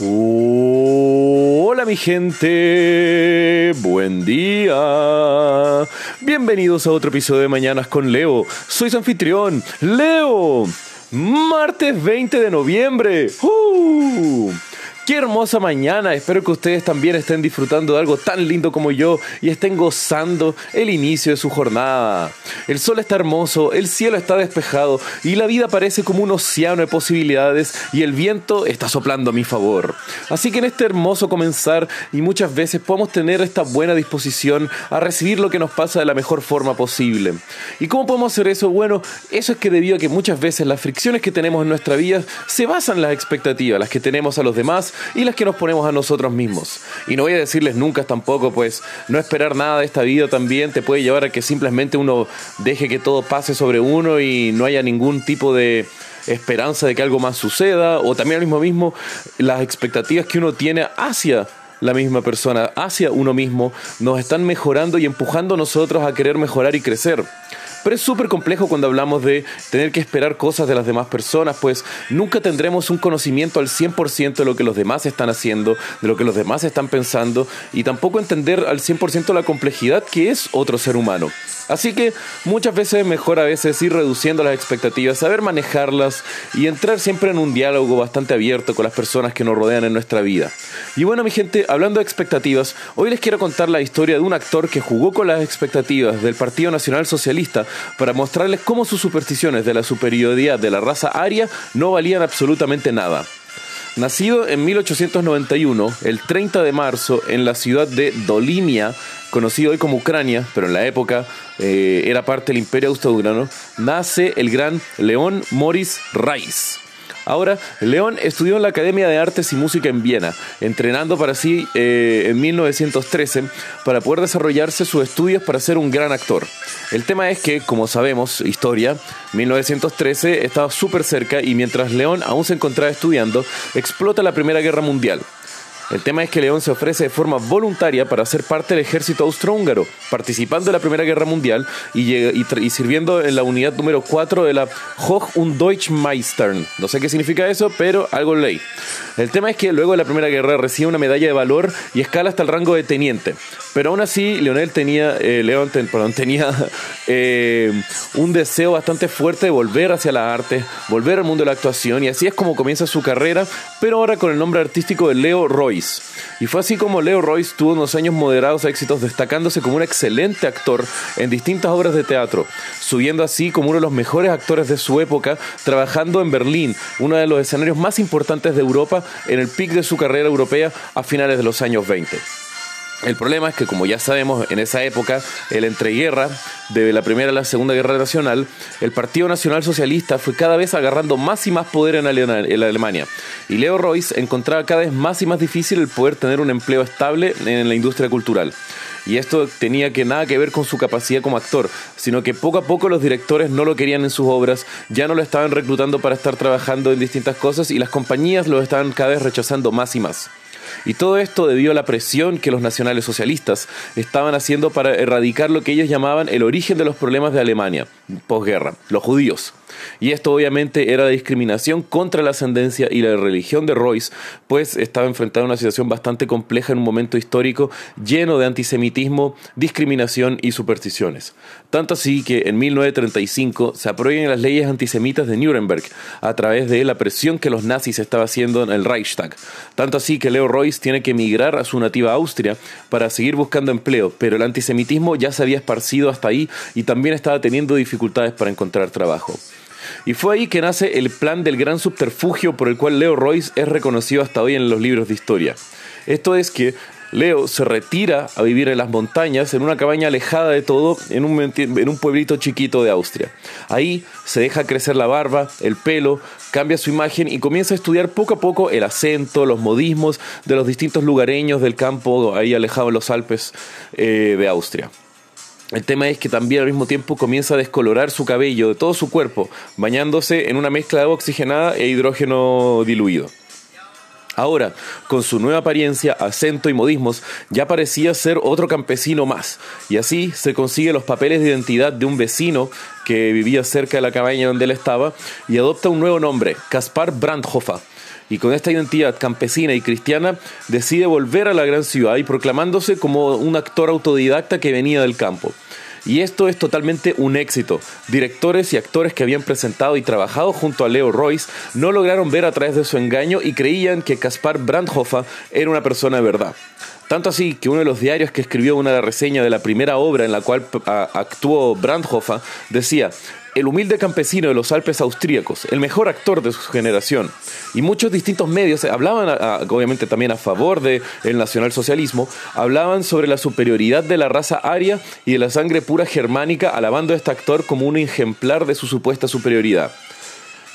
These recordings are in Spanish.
Hola mi gente, buen día. Bienvenidos a otro episodio de Mañanas con Leo. Soy su anfitrión, Leo. Martes 20 de noviembre. ¡Uh! Qué hermosa mañana, espero que ustedes también estén disfrutando de algo tan lindo como yo y estén gozando el inicio de su jornada. El sol está hermoso, el cielo está despejado y la vida parece como un océano de posibilidades y el viento está soplando a mi favor. Así que en este hermoso comenzar y muchas veces podemos tener esta buena disposición a recibir lo que nos pasa de la mejor forma posible. ¿Y cómo podemos hacer eso? Bueno, eso es que debido a que muchas veces las fricciones que tenemos en nuestra vida se basan en las expectativas, las que tenemos a los demás y las que nos ponemos a nosotros mismos. Y no voy a decirles nunca tampoco, pues no esperar nada de esta vida también te puede llevar a que simplemente uno deje que todo pase sobre uno y no haya ningún tipo de esperanza de que algo más suceda, o también al mismo mismo las expectativas que uno tiene hacia la misma persona, hacia uno mismo, nos están mejorando y empujando a nosotros a querer mejorar y crecer. Pero es súper complejo cuando hablamos de tener que esperar cosas de las demás personas, pues nunca tendremos un conocimiento al 100% de lo que los demás están haciendo, de lo que los demás están pensando, y tampoco entender al 100% la complejidad que es otro ser humano. Así que muchas veces es mejor a veces ir reduciendo las expectativas, saber manejarlas y entrar siempre en un diálogo bastante abierto con las personas que nos rodean en nuestra vida. Y bueno, mi gente, hablando de expectativas, hoy les quiero contar la historia de un actor que jugó con las expectativas del Partido Nacional Socialista para mostrarles cómo sus supersticiones de la superioridad de la raza aria no valían absolutamente nada. Nacido en 1891, el 30 de marzo, en la ciudad de Dolinia, conocido hoy como Ucrania, pero en la época eh, era parte del Imperio Austrohúngaro, nace el gran León Moris Reis. Ahora, León estudió en la Academia de Artes y Música en Viena, entrenando para sí eh, en 1913 para poder desarrollarse sus estudios para ser un gran actor. El tema es que, como sabemos, historia, 1913 estaba súper cerca y mientras León aún se encontraba estudiando, explota la Primera Guerra Mundial. El tema es que León se ofrece de forma voluntaria para ser parte del ejército austrohúngaro, participando en la Primera Guerra Mundial y, sirviendo en la unidad número 4 de la Hoch und Deutschmeistern. No sé qué significa eso, pero algo leí. El tema es que luego de la Primera Guerra recibe una medalla de valor y escala hasta el rango de teniente. Pero aún así, Leonel tenía, eh, León tenía eh, un deseo bastante fuerte de volver hacia la arte, volver al mundo de la actuación, y así es como comienza su carrera, pero ahora con el nombre artístico de Leo Roy. Y fue así como Leo Royce tuvo unos años moderados éxitos, destacándose como un excelente actor en distintas obras de teatro, subiendo así como uno de los mejores actores de su época, trabajando en Berlín, uno de los escenarios más importantes de Europa, en el pic de su carrera europea a finales de los años 20. El problema es que, como ya sabemos, en esa época, el entreguerra de la Primera a la Segunda Guerra Nacional, el Partido Nacional Socialista fue cada vez agarrando más y más poder en, Alemania. Y Leo Royce encontraba cada vez más y más difícil el poder tener un empleo estable en la industria cultural. Y esto tenía que nada que ver con su capacidad como actor, sino que poco a poco los directores no lo querían en sus obras, ya no lo estaban reclutando para estar trabajando en distintas cosas y las compañías lo estaban cada vez rechazando más y más. Y todo esto debido a la presión que los nacionales socialistas estaban haciendo para erradicar lo que ellos llamaban el origen de los problemas de Alemania posguerra, los judíos. Y esto obviamente era discriminación contra la ascendencia y la religión de Royce, pues estaba enfrentado a una situación bastante compleja en un momento histórico lleno de antisemitismo, discriminación y supersticiones. Tanto así que en 1935 se aprueban las leyes antisemitas de Nuremberg a través de la presión que los nazis estaban haciendo en el Reichstag. Tanto así que Leo Royce tiene que emigrar a su nativa Austria para seguir buscando empleo, pero el antisemitismo ya se había esparcido hasta ahí y también estaba teniendo dificultades para encontrar trabajo. Y fue ahí que nace el plan del gran subterfugio por el cual Leo Royce es reconocido hasta hoy en los libros de historia. Esto es que Leo se retira a vivir en las montañas, en una cabaña alejada de todo, en un, pueblito chiquito de Austria. Ahí se deja crecer la barba, el pelo, cambia su imagen y comienza a estudiar poco a poco el acento, los modismos de los distintos lugareños del campo, ahí alejado en los Alpes eh, de Austria. El tema es que también al mismo tiempo comienza a descolorar su cabello de todo su cuerpo, bañándose en una mezcla de agua oxigenada e hidrógeno diluido. Ahora, con su nueva apariencia, acento y modismos, ya parecía ser otro campesino más, y así se consigue los papeles de identidad de un vecino que vivía cerca de la cabaña donde él estaba y adopta un nuevo nombre, Caspar Brandhofer y con esta identidad campesina y cristiana decide volver a la gran ciudad y proclamándose como un actor autodidacta que venía del campo. Y esto es totalmente un éxito. Directores y actores que habían presentado y trabajado junto a Leo Royce no lograron ver a través de su engaño y creían que Caspar Brandhofer era una persona de verdad. Tanto así que uno de los diarios que escribió una reseña de la primera obra en la cual actuó Brandhofer decía, el humilde campesino de los Alpes austríacos, el mejor actor de su generación. Y muchos distintos medios hablaban, obviamente también a favor del nacionalsocialismo, hablaban sobre la superioridad de la raza aria y de la sangre pura germánica, alabando a este actor como un ejemplar de su supuesta superioridad.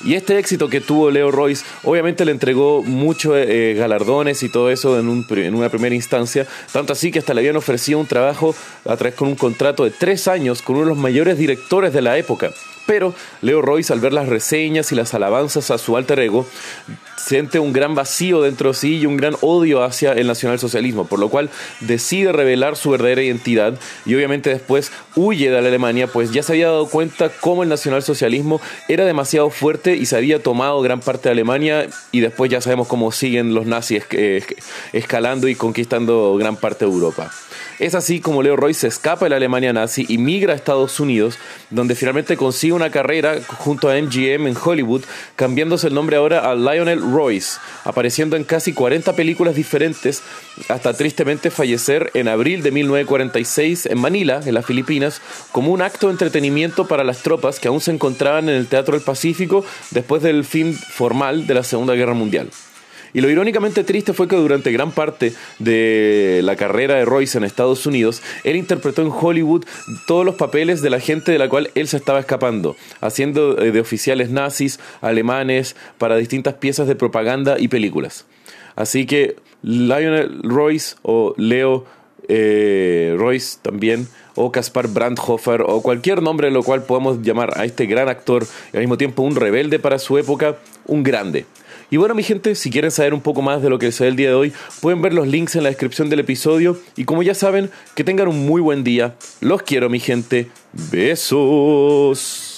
Y este éxito que tuvo Leo Royce, obviamente le entregó muchos eh, galardones y todo eso en, una primera instancia, tanto así que hasta le habían ofrecido un trabajo a través con un contrato de tres años con uno de los mayores directores de la época. Pero Leo Royce, al ver las reseñas y las alabanzas a su alter ego, siente un gran vacío dentro de sí y un gran odio hacia el nacionalsocialismo, por lo cual decide revelar su verdadera identidad y obviamente después huye de la Alemania, pues ya se había dado cuenta cómo el nacionalsocialismo era demasiado fuerte y se había tomado gran parte de Alemania y después ya sabemos cómo siguen los nazis escalando y conquistando gran parte de Europa. Es así como Leo Roy se escapa de la Alemania nazi y migra a Estados Unidos, donde finalmente consigue una carrera junto a MGM en Hollywood, cambiándose el nombre ahora a Lionel Royce, apareciendo en casi 40 películas diferentes, hasta tristemente fallecer en abril de 1946 en Manila, en las Filipinas, como un acto de entretenimiento para las tropas que aún se encontraban en el Teatro del Pacífico después del fin formal de la Segunda Guerra Mundial. Y lo irónicamente triste fue que durante gran parte de la carrera de Royce en Estados Unidos, él interpretó en Hollywood todos los papeles de la gente de la cual él se estaba escapando, haciendo eh, de oficiales nazis, alemanes, para distintas piezas de propaganda y películas. Así que Lionel Royce o Leo eh, Royce también, o Caspar Brandhofer, o cualquier nombre lo cual podamos llamar a este gran actor y al mismo tiempo un rebelde para su época, un grande. Y bueno, mi gente, si quieren saber un poco más de lo que sea el día de hoy, pueden ver los links en la descripción del episodio. Y como ya saben, que tengan un muy buen día. Los quiero, mi gente. Besos.